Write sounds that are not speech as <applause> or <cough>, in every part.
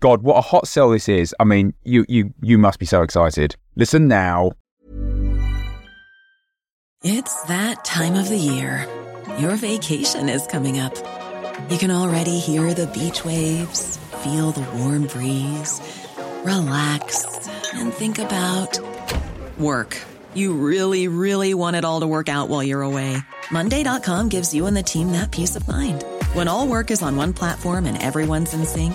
God, what a hot sell this is. I mean, you you you must be so excited. Listen now. It's that time of the year. Your vacation is coming up. You can already hear the beach waves, feel the warm breeze, relax, and think about work. You really, really want it all to work out while you're away. Monday.com gives you and the team that peace of mind. When all work is on one platform and everyone's in sync,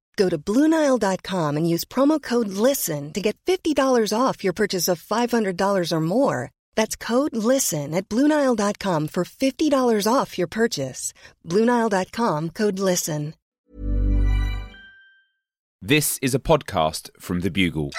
Go to Bluenile.com and use promo code LISTEN to get $50 off your purchase of $500 or more. That's code LISTEN at Bluenile.com for $50 off your purchase. Bluenile.com code LISTEN. This is a podcast from The Bugle.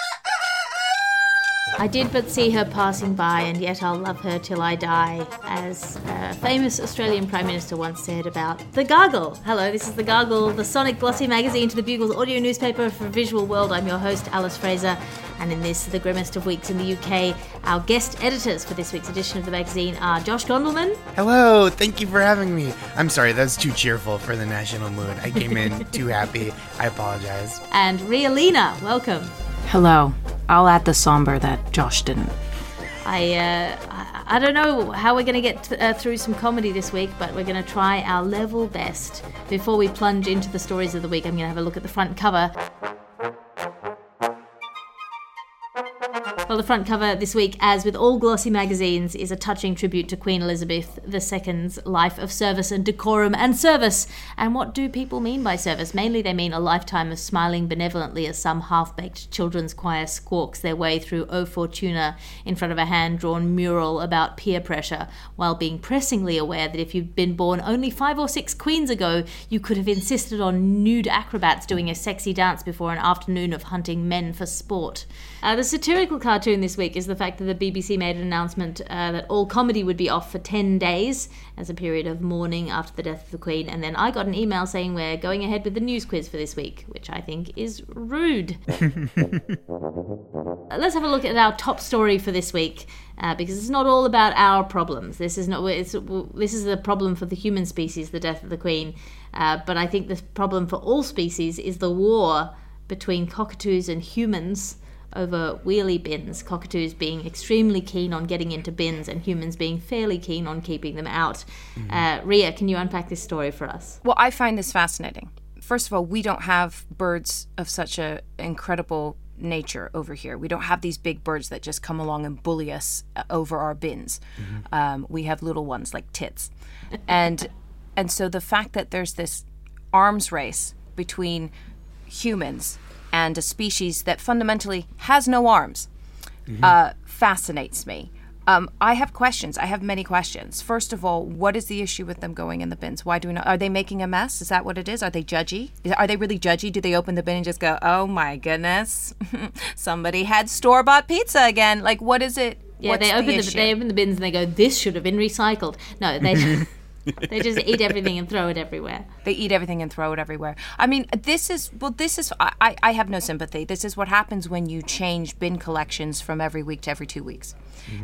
I did but see her passing by, and yet I'll love her till I die, as a famous Australian Prime Minister once said about The Gargle. Hello, this is The Gargle, the sonic glossy magazine to the Bugle's audio newspaper for visual world. I'm your host, Alice Fraser, and in this, the grimmest of weeks in the UK, our guest editors for this week's edition of the magazine are Josh Gondelman. Hello, thank you for having me. I'm sorry, that was too cheerful for the national mood. I came in <laughs> too happy. I apologize. And Ria Lina, welcome. Hello. I'll add the somber that Josh didn't. I, uh, I, don't know how we're going to get uh, through some comedy this week, but we're going to try our level best. Before we plunge into the stories of the week, I'm going to have a look at the front cover. Well, the front cover this week, as with all glossy magazines, is a touching tribute to Queen Elizabeth II's life of service and decorum and service. And what do people mean by service? Mainly, they mean a lifetime of smiling benevolently as some half baked children's choir squawks their way through O Fortuna in front of a hand drawn mural about peer pressure, while being pressingly aware that if you'd been born only five or six queens ago, you could have insisted on nude acrobats doing a sexy dance before an afternoon of hunting men for sport. Uh, the satirical cartoon this week is the fact that the BBC made an announcement uh, that all comedy would be off for 10 days as a period of mourning after the death of the Queen. And then I got an email saying we're going ahead with the news quiz for this week, which I think is rude. <laughs> Uh, Let's have a look at our top story for this week. Uh, because it's not all about our problems. This is not. It's, this is a problem for the human species, the death of the Queen. Uh, but I think the problem for all species is the war between cockatoos and humans over wheelie bins, cockatoos being extremely keen on getting into bins and humans being fairly keen on keeping them out. Uh, Ria, can you unpack this story for us? Well, I find this fascinating. First of all, we don't have birds of such a incredible nature over here. We don't have these big birds that just come along and bully us uh, over our bins. Um, we have little ones like tits, and and so the fact that there's this arms race between humans and a species that fundamentally has no arms uh, fascinates me. Um, I have questions. I have many questions. First of all, what is the issue with them going in the bins? Why do we not? Are they making a mess? Is that what it is? Are they judgy? Is- Are they really judgy? Do they open the bin and just go, "Oh my goodness, <laughs> somebody had store bought pizza again"? Like, what is it? Yeah, What's they open the, issue? they open the bins and they go, "This should have been recycled." No, they <laughs> <laughs> they just eat everything and throw it everywhere. They eat everything and throw it everywhere. I mean, this is well. This is I. I- I have no sympathy. This is what happens when you change bin collections from every week to every two weeks.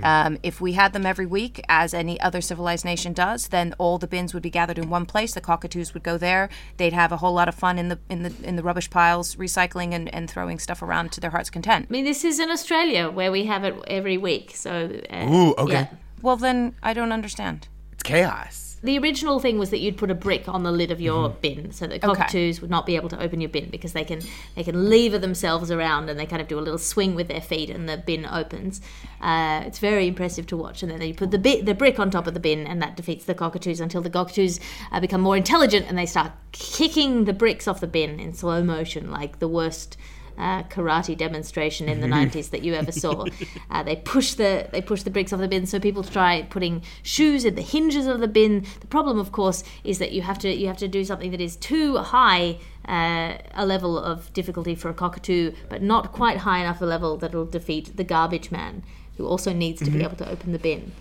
Um, if we had them every week, as any other civilized nation does, then all the bins would be gathered in one place. The cockatoos would go there. They'd have a whole lot of fun in the in the in the rubbish piles, recycling and, and throwing stuff around to their heart's content. I mean, this is in Australia where we have it every week. So, uh, Ooh, okay. yeah. Well, then I don't understand. It's chaos. The original thing was that you'd put a brick on the lid of your bin so that cockatoos would not be able to open your bin because they can they can lever themselves around and they kind of do a little swing with their feet and the bin opens. Uh, it's very impressive to watch. And then you put the bit the brick on top of the bin and that defeats the cockatoos until the cockatoos uh, become more intelligent and they start kicking the bricks off the bin in slow motion like the worst uh, karate demonstration in the 90s that you ever saw. <laughs> Uh, they push the they push the bricks off the bin, so people try putting shoes in the hinges of the bin. The problem, of course, is that you have to you have to do something that is too high. Uh, a level of difficulty for a cockatoo, but not quite high enough a level that'll defeat the garbage man, who also needs to be able to open the bin.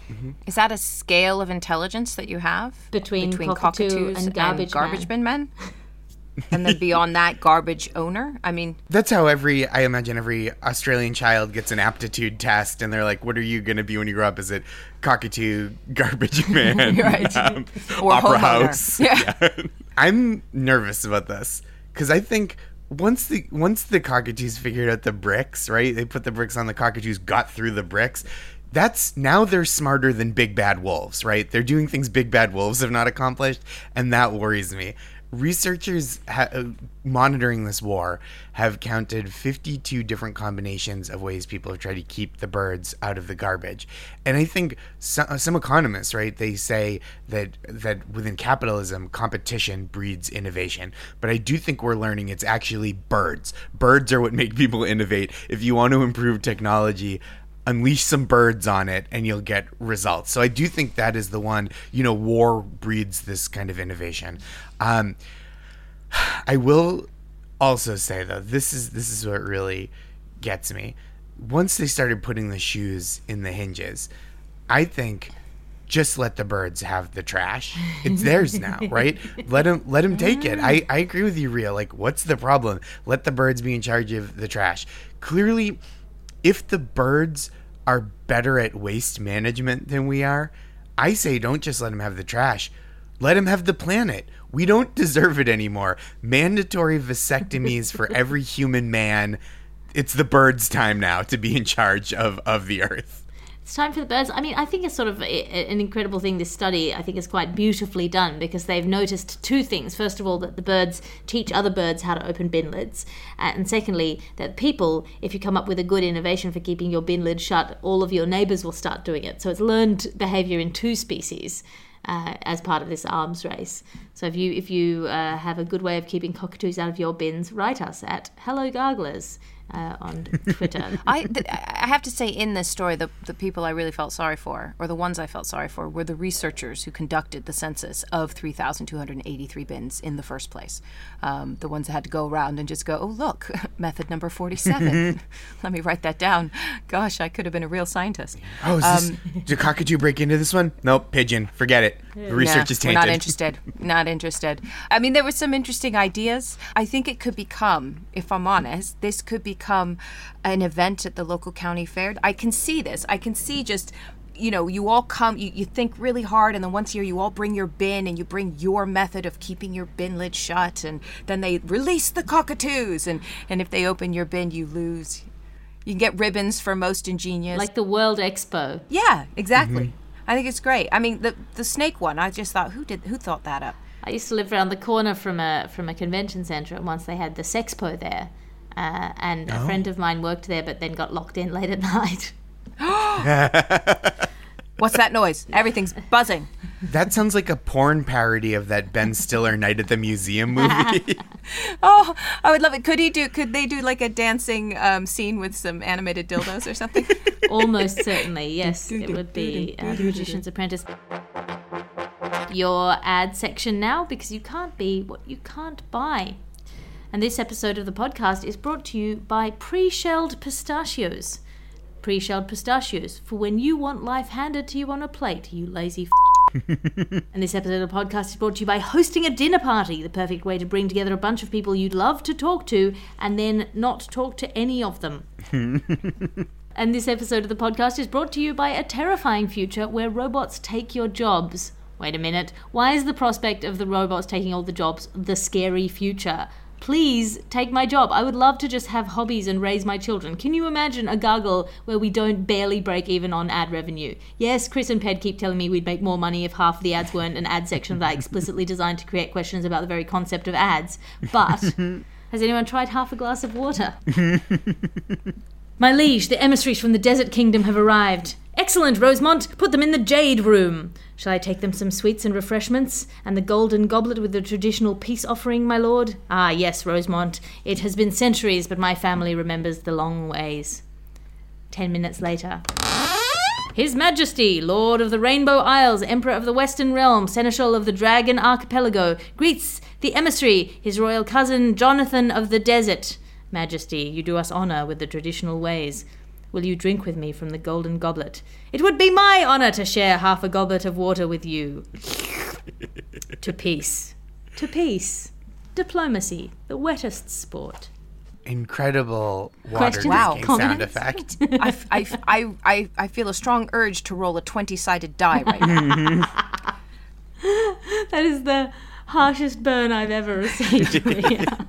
Is that a scale of intelligence that you have Between cockatoo and garbage garbage man? bin men? <laughs> and then beyond that, garbage owner. I mean, That's how every I imagine every Australian child gets an aptitude test, and they're like, "What are you going to be when you grow up?" Is it cockatoo, garbage <laughs> man, Right. <laughs> um, Or opera house? <laughs> Yeah. I'm nervous about this because I think once the once the cockatoos figured out the bricks, right? They put the bricks on the cockatoos, got through the bricks. That's now they're smarter than big bad wolves, right? They're doing things big bad wolves have not accomplished, and that worries me. Researchers ha- uh, monitoring this war have counted 52 different combinations of ways people have tried to keep the birds out of the garbage. And I think some, some economists, right, they say that that within capitalism, competition breeds innovation. But I do think we're learning it's actually birds. Birds are what make people innovate. If you want to improve technology, unleash some birds on it and you'll get results. So I do think that is the one, you know, war breeds this kind of innovation. Um, I will also say though, this is this is what really gets me. Once they started putting the shoes in the hinges, I think just let the birds have the trash. It's theirs now, <laughs> right? Let them let them take it. I I agree with you, Ria. Like, what's the problem? Let the birds be in charge of the trash. Clearly, if the birds are better at waste management than we are, I say don't just let them have the trash. Let them have the planet. We don't deserve it anymore. Mandatory vasectomies for every <laughs> human man. It's the birds' time now to be in charge of, of the earth. It's time for the birds. I mean, I think it's sort of an incredible thing. This study, I think, is quite beautifully done because they've noticed two things. First of all, that the birds teach other birds how to open bin lids, uh, and secondly, that people, if you come up with a good innovation for keeping your bin lid shut, all of your neighbours will start doing it. So it's learned behaviour in two species. Uh, as part of this arms race, so if you if you uh, have a good way of keeping cockatoos out of your bins, write us at Hello Garglers uh, on Twitter. <laughs> I th- I have to say in this story the the people I really felt sorry for or the ones I felt sorry for were the researchers who conducted the census of 3283 bins in the first place. Um, the ones that had to go around and just go, "Oh, look, <laughs> method number 47." <laughs> Let me write that down. Gosh, I could have been a real scientist. Oh, is this, did cockatoo break into this one? Nope, pigeon. Forget it. The research Nah, is we're tainted. not interested. Not interested. I mean, there were some interesting ideas. I think it could become, if I'm honest, this could become an event at the local county fair. I can see this. I can see just. You know, you all come, you, you think really hard, and then once a year you all bring your bin and you bring your method of keeping your bin lid shut, and then they release the cockatoos, and, and if they open your bin, you lose. You can get ribbons for most ingenious. like the World Expo. yeah, exactly. Mm-hmm. I think it's great. I mean, the the snake one, I just thought, who did who thought that up? I used to live around the corner from a from a convention center, and once they had the Sexpo there, uh, and a friend of mine worked there, but then got locked in <laughs> late at night. <gasps> What's that noise? <laughs> Everything's buzzing. That sounds like a porn parody of that Ben Stiller Night at the Museum movie. <laughs> Oh, I would love it. Could he do? Could they do like a dancing um, scene with some animated dildos or something? Almost certainly, yes, it would be uh, The Magician's Apprentice. Your ad section now, because you can't be what you can't buy. And this episode of the podcast is brought to you by pre-shelled pistachios. Pre-shelled pistachios for when you want life handed to you on a plate, you lazy f- <laughs> And this episode of the podcast is brought to you by hosting a dinner party, the perfect way to bring together a bunch of people you'd love to talk to and then not talk to any of them. <laughs> And this episode of the podcast is brought to you by a terrifying future where robots take your jobs. Wait a minute. Why is the prospect of the robots taking all the jobs the scary future? Please take my job. I would love to just have hobbies and raise my children. Can you imagine a gargle where we don't barely break even on ad revenue? Yes, Chris and Ped keep telling me we'd make more money if half of the ads weren't an ad section that I explicitly designed to create questions about the very concept of ads. But <laughs> has anyone tried half a glass of water? My liege, the emissaries from the Desert Kingdom have arrived. Excellent, Rosemont! Put them in the Jade Room. Shall I take them some sweets and refreshments? And the golden goblet with the traditional peace offering, my lord? Ah, yes, Rosemont. It has been centuries, but my family remembers the long ways. Ten minutes later. His Majesty, Lord of the Rainbow Isles, Emperor of the Western Realm, Seneschal of the Dragon Archipelago, greets the emissary, his royal cousin, Jonathan of the Desert. Majesty, you do us honour with the traditional ways. Will you drink with me from the golden goblet? It would be my honour to share half a goblet of water with you. <laughs> to peace. To peace. Diplomacy, the wettest sport. Incredible water Questions? Wow. drinking sound effect. <laughs> I, I, I, I, I feel a strong urge to roll a 20 sided die right now. <laughs> That is the harshest burn I've ever received. Maria.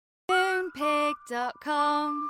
Moonpig.com.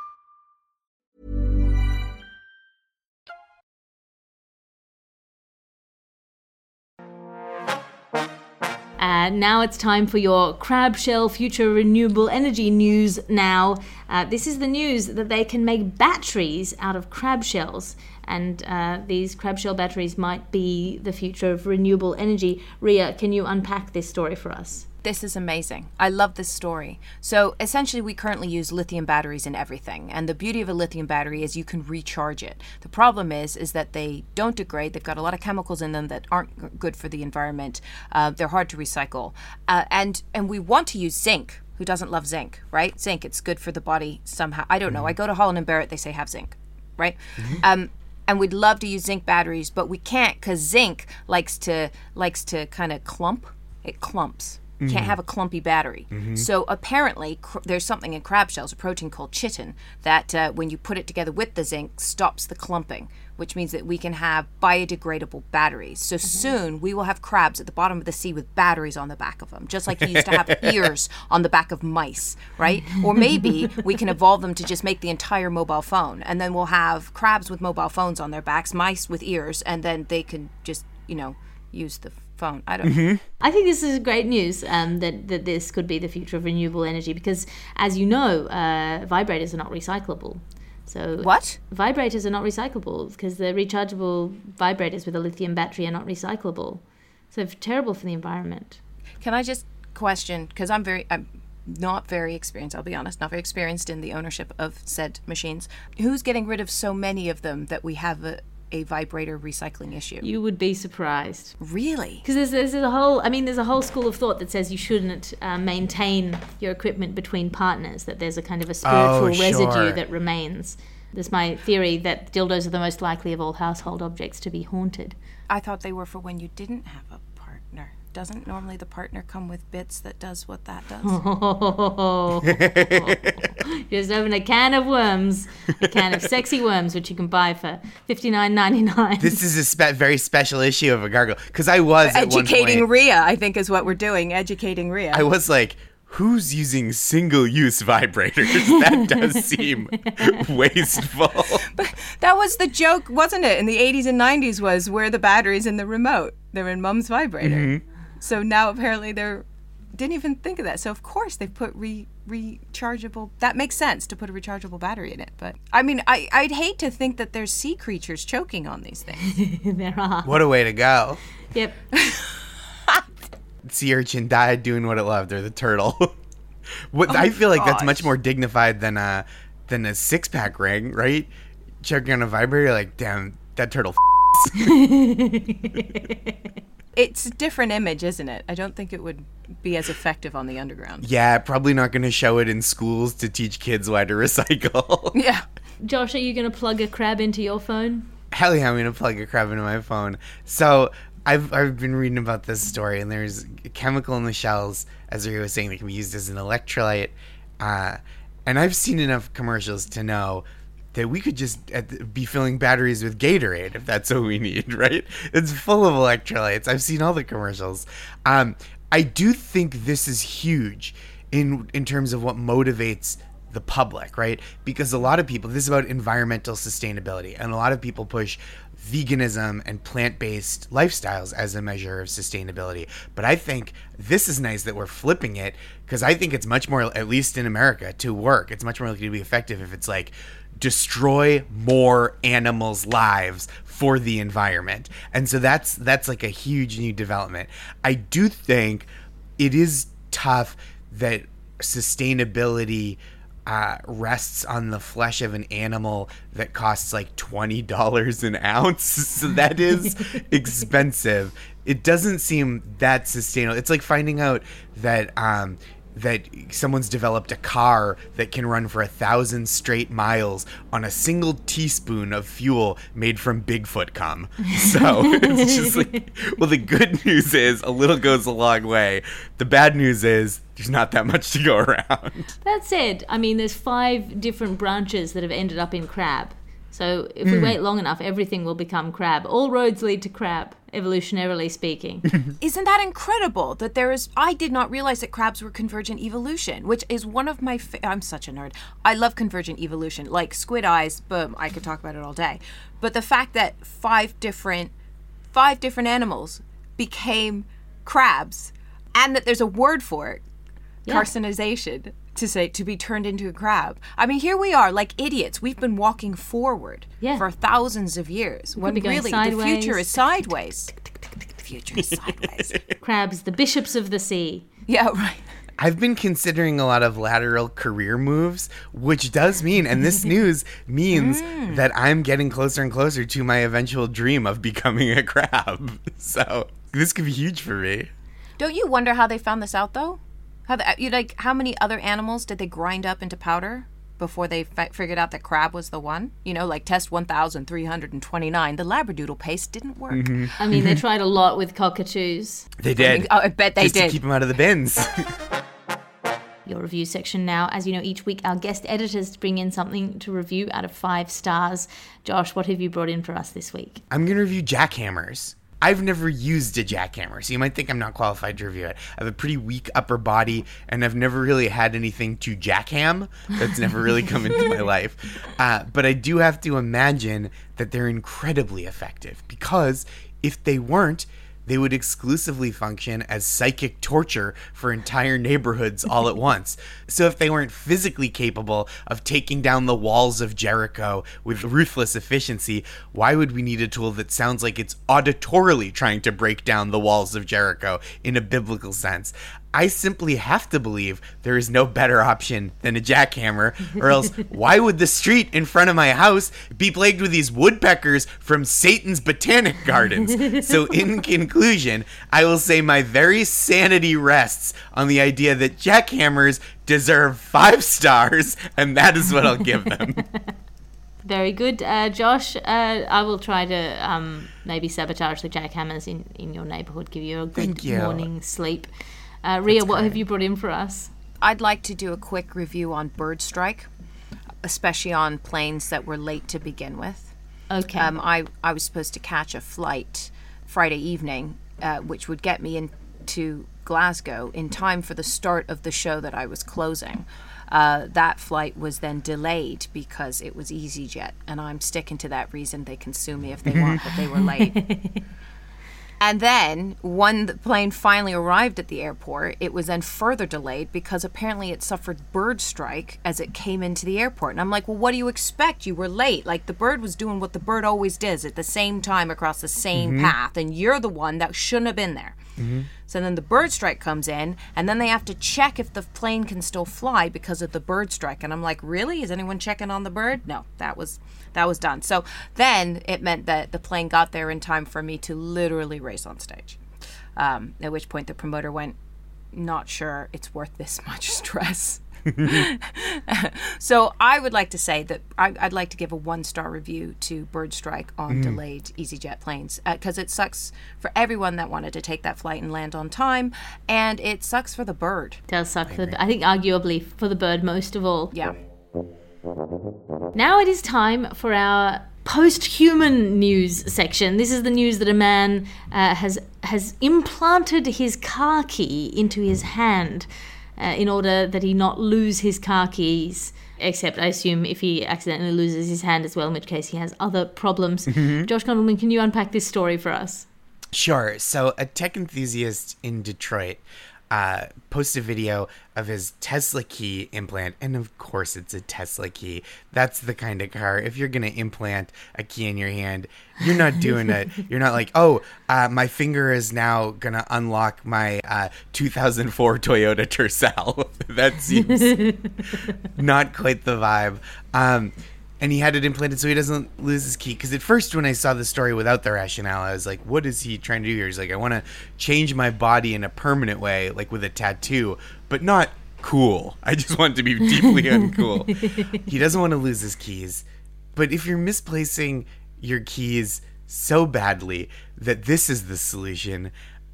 Uh, now it's time for your crab shell future renewable energy news. Now, uh, this is the news that they can make batteries out of crab shells, and uh, these crab shell batteries might be the future of renewable energy. Ria, can you unpack this story for us? This is amazing. I love this story. So, essentially, we currently use lithium batteries in everything, and the beauty of a lithium battery is you can recharge it. The problem is, is that they don't degrade. They've got a lot of chemicals in them that aren't good for the environment. Uh, they're hard to recycle, uh, and and we want to use zinc. Who doesn't love zinc, right? Zinc, it's good for the body somehow. I don't know. I go to Holland and Barrett, they say have zinc, right? Um, and we'd love to use zinc batteries, but we can't because zinc likes to likes to kind of clump. It clumps. Can't mm-hmm. have a clumpy battery. Mm-hmm. So apparently, cr- there's something in crab shells, a protein called chitin, that uh, when you put it together with the zinc, stops the clumping, which means that we can have biodegradable batteries. So mm-hmm. soon we will have crabs at the bottom of the sea with batteries on the back of them, just like you used to have <laughs> ears on the back of mice, right? Or maybe we can evolve them to just make the entire mobile phone, and then we'll have crabs with mobile phones on their backs, mice with ears, and then they can just, you know, use the phone. I don't know. I think this is great news um, that, that this could be the future of renewable energy because, as you know, uh, vibrators are not recyclable. So What? Vibrators are not recyclable because the rechargeable vibrators with a lithium battery are not recyclable. So terrible for the environment. Can I just question? Because I'm very, I'm not very experienced. I'll be honest, not very experienced in the ownership of said machines. Who's getting rid of so many of them that we have a, a vibrator recycling issue? You would be surprised. Really? Because there's, there's a whole, I mean, there's a whole school of thought that says you shouldn't uh, maintain your equipment between partners, that there's a kind of a spiritual Oh, residue sure. that remains. There's my theory that dildos are the most likely of all household objects to be haunted. I thought they were for when you didn't have a partner. doesn't normally the partner come with bits that does what that does? Oh, just open a can of worms, a can of sexy worms, which you can buy for fifty nine ninety nine. This is a spe- very special issue of a gargoyle because I was at one Educating point- Ria, I think, is what we're doing. Educating Ria. I was like, who's using single use vibrators? <laughs> That does seem wasteful. But that was the joke, wasn't it? In the 80s and 90s was where the batteries in the remote. They're in mom's vibrator. Mm-hmm. So now apparently they're didn't even think of that. So of course they've put re rechargeable. That makes sense to put a rechargeable battery in it. But I mean, I I'd hate to think that there's sea creatures choking on these things. <laughs> there are. what a way to go. Yep. <laughs> Sea urchin died doing what it loved, or the turtle. <laughs> what I feel like that's much more dignified than a than a six pack ring, right? Choking on a vibrator, like, damn, that turtle. <laughs> it's a different image, isn't it? I don't think it would be as effective on the underground. yeah, probably not going to show it in schools to teach kids why to <laughs> recycle. Yeah. Josh, are you going to plug a crab into your phone? Hell yeah, I'm gonna plug a crab into my phone. So I've I've been reading about this story, and there's a chemical in the shells, as Ria was saying, that can be used as an electrolyte. Uh, and I've seen enough commercials to know that we could just the- be filling batteries with Gatorade if that's what we need, <laughs> right? It's full of electrolytes. I've seen all the commercials. Um, I do think this is huge in in terms of what motivates the public, right? Because a lot of people, this is about environmental sustainability, and a lot of people push veganism and plant based lifestyles as a measure of sustainability. But I think this is nice that we're flipping it because I think it's much more, at least in America, to work. It's much more likely to be effective if it's like, destroy more animals' lives for the environment. And so that's that's like a huge new development. I do think it is tough that sustainability uh, rests on the flesh of an animal that costs like twenty dollars an ounce. <laughs> So that is <laughs> expensive. It doesn't seem that sustainable. It's like finding out that um, that someone's developed a car that can run for a thousand straight miles on a single teaspoon of fuel made from Bigfoot cum. <laughs> So it's just like, well, the good news is a little goes a long way. The bad news is there's not that much to go around. That said, I mean, there's five different branches that have ended up in crab. So if we hmm. wait long enough, everything will become crab. All roads lead to crab, evolutionarily speaking. <laughs> Isn't that incredible that there is? I did not realize that crabs were convergent evolution, which is one of my. Fa- I'm such a nerd. I love convergent evolution, like squid eyes. Boom, I could talk about it all day. But the fact that five different, five different animals became crabs, and that there's a word for it, Yeah. carcinization, to say to be turned into a crab. I mean, here we are, like idiots. We've been walking forward Yeah. for thousands of years, when be going really the future is sideways. The future is sideways. <laughs> Crabs, the bishops of the sea. Yeah, right. I've been considering a lot of lateral career moves, which does mean, and this <laughs> news means hmm. that I'm getting closer and closer to my eventual dream of becoming a crab. <laughs> So this could be huge for me. Don't you wonder how they found this out though? How the, you like how many other animals did they grind up into powder before they fi- figured out that crab was the one? You know, like test 1329, the labradoodle paste didn't work. Mm-hmm. I mean, they mm-hmm. tried a lot with cockatoos. They did. Oh, I bet they just did. to keep them out of the bins. <laughs> Your review section now. As you know, each week our guest editors bring in something to review out of five stars. Josh, what have you brought in for us this week? I'm going to review jackhammers. I've never used a jackhammer, so you might think I'm not qualified to review it. I have a pretty weak upper body, and I've never really had anything to jackham. That's never really come into my life. Uh, but I do have to imagine that they're incredibly effective because if they weren't, they would exclusively function as psychic torture for entire neighborhoods all at once. <laughs> So, if they weren't physically capable of taking down the walls of Jericho with ruthless efficiency, why would we need a tool that sounds like it's auditorily trying to break down the walls of Jericho in a biblical sense? I simply have to believe there is no better option than a jackhammer, or else <laughs> why would the street in front of my house be plagued with these woodpeckers from Satan's botanic <laughs> gardens? so, in conclusion, I will say my very sanity rests on the idea that jackhammers deserve five stars, and that is what I'll give them. <laughs> Very good, uh, Josh. Uh, I will try to um, maybe sabotage the jackhammers in, in your neighborhood, give you a good you. morning sleep. Uh, Ria, what have you brought in for us? I'd like to do a quick review on bird strike, especially on planes that were late to begin with. Okay. Um, I, I was supposed to catch a flight Friday evening, uh, which would get me into Glasgow in time for the start of the show that I was closing. Uh, that flight was then delayed because it was EasyJet, and I'm sticking to that reason. They can sue me if they want, but they were late. <laughs> And then, when the plane finally arrived at the airport, it was then further delayed because apparently it suffered bird strike as it came into the airport. And I'm like, well, what do you expect? You were late. Like, the bird was doing what the bird always does at the same time across the same mm-hmm. path, and you're the one that shouldn't have been there. Mm-hmm. So then the bird strike comes in, and then they have to check if the plane can still fly because of the bird strike. And I'm like, really? Is anyone checking on the bird? No, that was that was done. So then it meant that the plane got there in time for me to literally race on stage. Um, at which point the promoter went, not sure it's worth this <laughs> much stress. <laughs> so I would like to say that I, I'd like to give a one star review to Bird Strike on delayed EasyJet planes because it sucks for everyone that wanted to take that flight and land on time, and it sucks for the bird. It does suck for the, I think arguably for the bird most of all. Yeah. Now it is time for our post-human news section. This is the news that a man uh, has has implanted his car key into his hand uh, in order that he not lose his car keys. Except, I assume, if he accidentally loses his hand as well, in which case he has other problems. Josh Gondelman, can you unpack this story for us? Sure. So, a tech enthusiast in Detroit uh, posted a video of his Tesla key implant, and of course, it's a Tesla key. That's the kind of car. If you're gonna implant a key in your hand, you're not doing it. <laughs> You're not like, oh, uh, my finger is now gonna unlock my uh, 2004 Toyota Tercel. <laughs> that seems <laughs> not quite the vibe. Um, and he had it implanted so he doesn't lose his key. Because at first, when I saw the story without the rationale, I was like, what is he trying to do here? He's like, I want to change my body in a permanent way, like with a tattoo, but not cool. <laughs> I just want it to be deeply <laughs> uncool. he doesn't want to lose his keys. But if you're misplacing your keys so badly that this is the solution,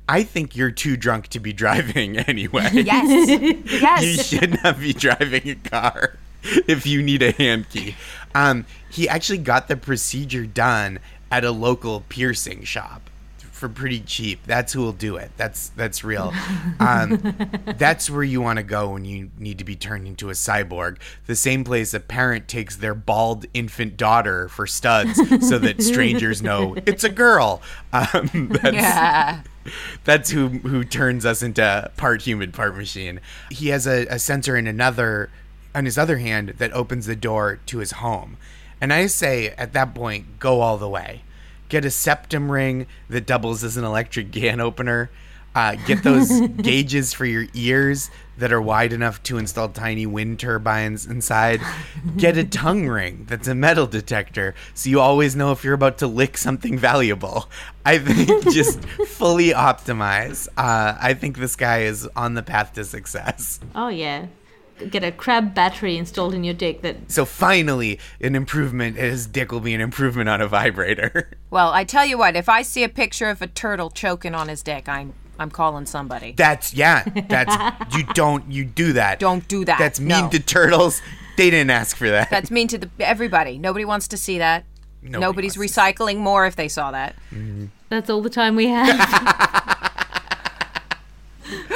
I think you're too drunk to be <laughs> driving anyway. Yes. Yes. You should not be driving a car if you need a hand key. Um, he actually got the procedure done at a local piercing shop for pretty cheap. That's who will do it. That's that's real. <laughs> Um, that's where you want to go when you need to be turned into a cyborg. The same place a parent takes their bald infant daughter for studs so that <laughs> strangers know it's a girl. Um, <laughs> that's, Yeah. that's who who turns us into part human, part machine. He has a, a sensor in another on his other hand that opens the door to his home. And I say at that point, go all the way. Get a septum ring that doubles as an electric can opener. Uh, get those <laughs> gauges for your ears that are wide enough to install tiny wind turbines inside. Get a tongue ring that's a metal detector so you always know if you're about to lick something valuable. I think <laughs> just fully optimize. Uh, I think this guy is on the path to success. Oh, yeah. Get a crab battery installed in your dick that So finally, an improvement. His dick will be an improvement on a vibrator. <laughs> Well, I tell you what, if I see a picture of a turtle choking on his dick, I'm I'm calling somebody. That's yeah. <laughs> That's you don't you do that. Don't do that. That's mean No. to turtles. They didn't ask for that. That's mean to the everybody. Nobody wants to see that. Nobody Nobody's recycling more if they saw that. Mm-hmm. That's all the time we have. <laughs>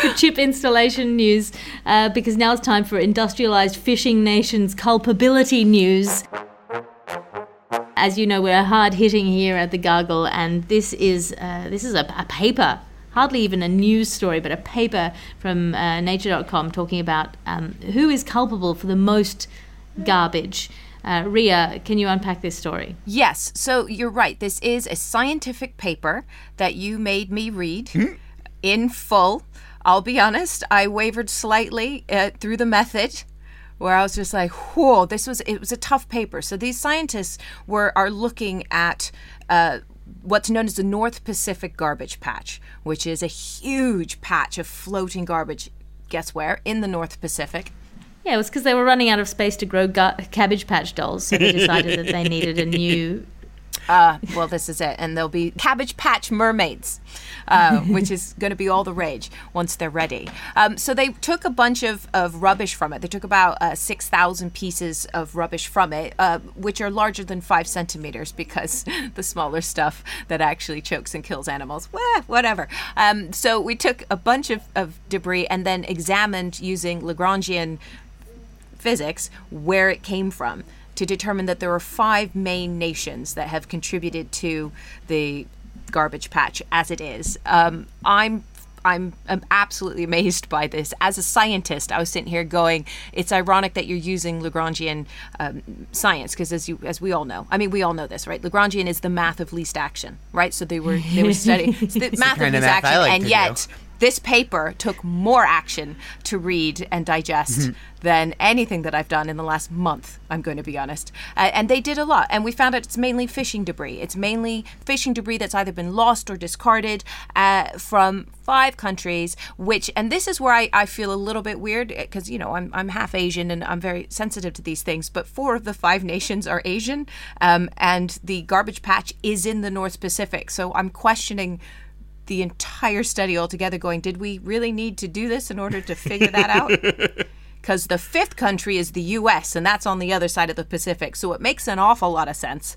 For <laughs> chip installation news, uh, because now it's time for industrialized fishing nations culpability news. As you know, we're hard hitting here at the Gargle, and this is uh, this is a, a paper, hardly even a news story, but a paper from uh, Nature.com talking about um, who is culpable for the most garbage. Uh, Ria, can you unpack this story? Yes, so you're right. This is a scientific paper that you made me read in full. I'll be honest, I wavered slightly uh, through the method where I was just like, whoa, this was it was a tough paper. So these scientists were are looking at uh, what's known as the North Pacific Garbage Patch, which is a huge patch of floating garbage. Guess where? In the North Pacific. Yeah, it was because they were running out of space to grow gu- Cabbage Patch dolls, so they decided that they needed a <laughs> new. Uh, well, this is it. And there'll be Cabbage Patch mermaids, uh, <laughs> which is going to be all the rage once they're ready. Um, so they took a bunch of, of rubbish from it. They took about uh, 6,000 pieces of rubbish from it, uh, which are larger than five centimeters because <laughs> the smaller stuff that actually chokes and kills animals, well, whatever. Um, so we took a bunch of, of debris and then examined using Lagrangian physics where it came from to determine that there are five main nations that have contributed to the garbage patch as it is. Um, I'm I'm, I'm absolutely amazed by this. As a scientist, I was sitting here going, "It's ironic that you're using Lagrangian um, science because, as you as we all know, I mean, we all know this, right? Lagrangian is the math of least action, right? So they were they were <laughs> studying the math of kind of least math action, like and yet do. This paper took more action to read and digest Mm-hmm. than anything that I've done in the last month, I'm going to be honest. Uh, and they did a lot. And we found out it's mainly fishing debris. It's mainly fishing debris that's either been lost or discarded uh, from five countries, which, and this is where I, I feel a little bit weird because, you know, I'm, I'm half Asian and I'm very sensitive to these things, but four of the five nations are Asian. Um, and the garbage patch is in the North Pacific. So I'm questioning the entire study altogether going did we really need to do this in order to figure that out? <laughs> Because the fifth country is the us and that's on the other side of the pacific. So it makes an awful lot of sense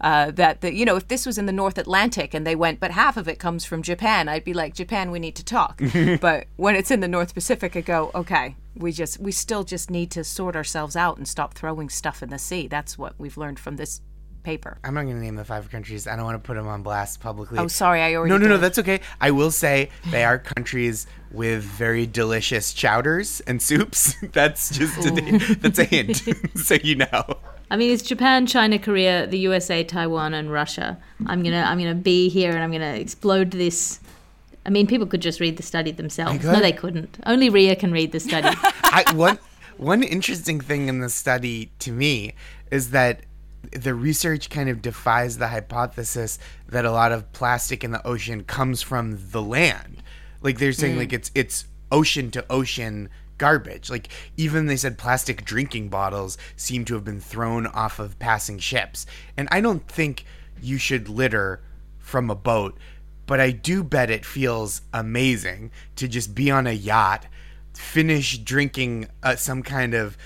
uh, that the, you know if this was in the north atlantic and they went but half of it comes from japan i'd be like japan we need to talk. <laughs> But when it's in the north pacific i go okay we just we still just need to sort ourselves out and stop throwing stuff in the sea. That's what we've learned from this paper I'm not going to name the five countries. I don't want to put them on blast publicly. oh sorry i already No, no, no, that's okay. I will say they are countries with very delicious chowders and soups. <laughs> That's just a, <laughs> that's a hint, <laughs> so you know. I mean, it's Japan, China, Korea, the USA, Taiwan, and Russia. I'm gonna I'm gonna be here and I'm gonna explode this. I mean, people could just read the study themselves. No, could. they couldn't. Only Ria can read the study. I, one one interesting thing in the study to me is that the research kind of defies the hypothesis that a lot of plastic in the ocean comes from the land. Like they're saying, like it's it's ocean to ocean garbage. Like even they said plastic drinking bottles seem to have been thrown off of passing ships. And I don't think you should litter from a boat, but I do bet it feels amazing to just be on a yacht, finish drinking uh, some kind of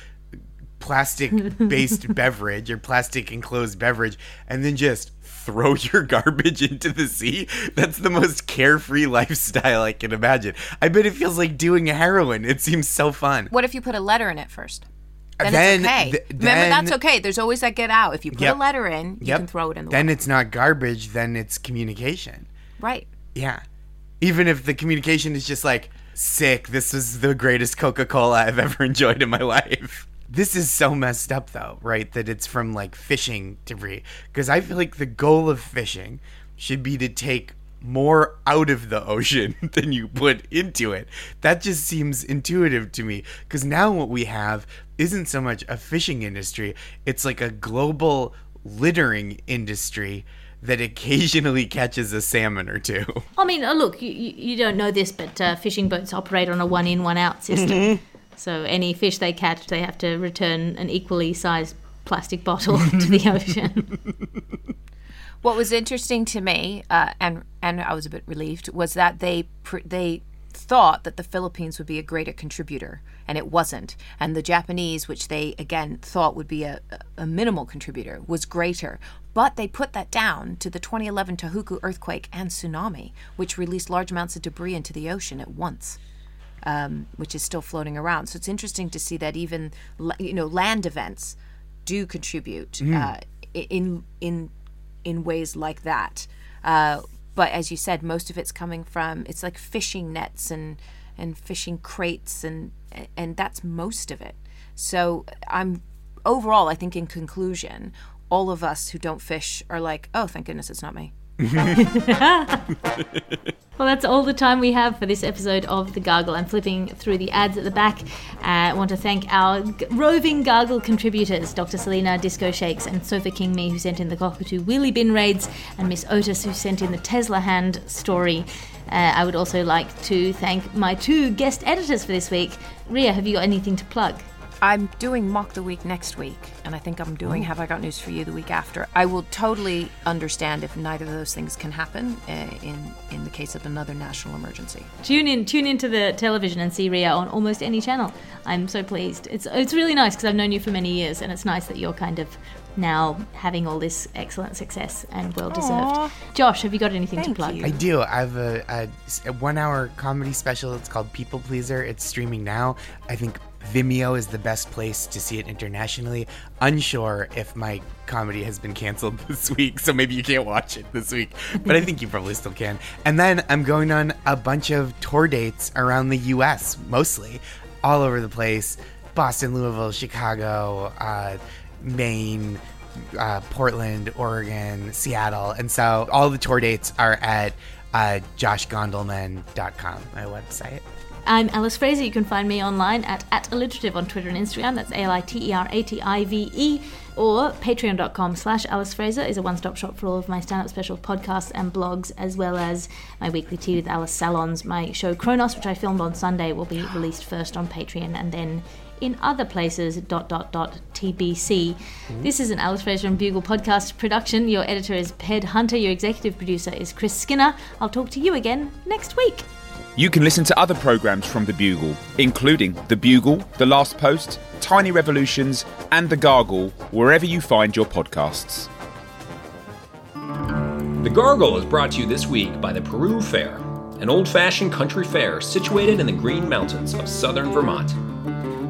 plastic based <laughs> beverage or plastic enclosed beverage and then just throw <laughs> your garbage into the sea that's the most carefree lifestyle i can imagine i bet it feels like doing a heroin it seems so fun What if you put a letter in it first? Then, Then- it's okay. th- Remember, that's okay. There's always that get out. If you put Yep. a letter in, you Yep. can throw it in the then water. it's not garbage then it's communication right. yeah even if the communication is just like sick this is the greatest coca-cola i've ever enjoyed in my <laughs> life this is so messed up though right that it's from like fishing debris. Because i feel like the goal of fishing should be to take more out of the ocean <laughs> than you put into it. That just seems intuitive to me. Because now what we have isn't so much a fishing industry it's like a global littering industry that occasionally <laughs> catches a salmon or two. I mean, uh, look, you, you you don't know this, but uh, fishing boats operate on a one in, one out system. So any fish they catch, they have to return an equally sized plastic bottle <laughs> to the ocean. What was interesting to me, uh, and and I was a bit relieved, was that they pr- they thought that the Philippines would be a greater contributor, and it wasn't. And the Japanese, which they again thought would be a, a minimal contributor, was greater. But they put that down to the 2011 Tohoku earthquake and tsunami, which released large amounts of debris into the ocean at once. Um, which is still floating around. So it's interesting to see that even you know land events do contribute uh, in in in ways like that. Uh, but as you said, most of it's coming from it's like fishing nets and and fishing crates and and that's most of it. So I'm overall, I think in conclusion, all of us who don't fish are like, oh, thank goodness it's not me. <laughs> <laughs> Well, that's all the time we have for this episode of The Gargle. I'm flipping through the ads at the back. Uh, I want to thank our roving Gargle contributors, Dr. Selena Disco Shakes and Sofa King Me, who sent in the Cockatoo Wheelie Bin raids, and Miss Otis, who sent in the Tesla hand story. Uh, I would also like to thank my two guest editors for this week. Ria, have you got anything to plug? I'm doing Mock the Week next week, and I think I'm doing Have I Got News for You the week after. I will totally understand if neither of those things can happen uh, in in the case of another national emergency. Tune in, tune into the television and see Ria on almost any channel. I'm so pleased. It's it's really nice because I've known you for many years, and it's nice that you're kind of now having all this excellent success and well deserved. Josh, have you got anything to plug? you. I do. I have a, a, a one hour comedy special. It's called People Pleaser. It's streaming now. I think Vimeo is the best place to see it internationally. Unsure if my comedy has been canceled <laughs> this week, so maybe you can't watch it this week. But I think you probably still can. And then I'm going on a bunch of tour dates around the US, mostly, all over the place Boston, Louisville, Chicago, uh, Maine, uh, Portland, Oregon, Seattle. And so all the tour dates are at uh, joshgondelman.com, my website. I'm Alice Fraser. You can find me online at, at alliterative on Twitter and Instagram. That's A-L-I-T-E-R-A-T-I-V-E. Or patreon.com slash Alice Fraser is a one-stop shop for all of my stand-up special podcasts and blogs, as well as my weekly tea with Alice Salons. My show Kronos, which I filmed on Sunday, will be released first on Patreon and then in other places, dot, dot, dot, TBC. Mm-hmm. This is an Alice Fraser and Bugle podcast production. Your editor is Ped Hunter. Your executive producer is Chris Skinner. I'll talk to you again next week. You can listen to other programmes from The Bugle, including The Bugle, The Last Post, Tiny Revolutions, and The Gargle, wherever you find your podcasts. The Gargle is brought to you this week by the Peru Fair, an old fashioned country fair situated in the Green Mountains of southern Vermont.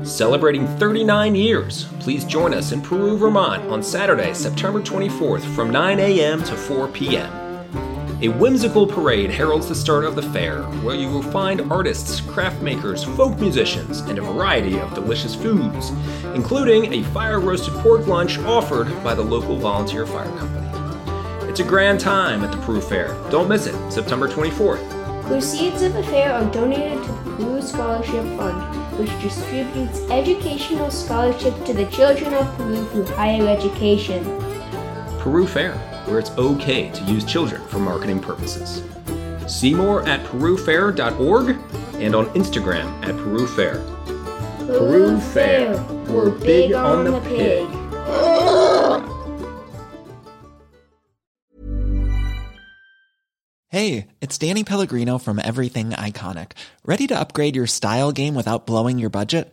Celebrating 39 years, please join us in Peru, Vermont on Saturday, September 24th from 9 a.m. to 4 p.m. A whimsical parade heralds the start of the fair, where you will find artists, craft makers, folk musicians, and a variety of delicious foods, including a fire roasted pork lunch offered by the local volunteer fire company. It's a grand time at the Peru Fair. Don't miss it, September 24th. Proceeds of the fair are donated to the Peru Scholarship Fund, which distributes educational scholarships to the children of Peru through higher education. Peru Fair, where it's okay to use children for marketing purposes. See more at perufair.org and on Instagram at Peru Fair. Peru Fair, we're big on the pig. Hey, it's Danny Pellegrino from Everything Iconic. Ready to upgrade your style game without blowing your budget?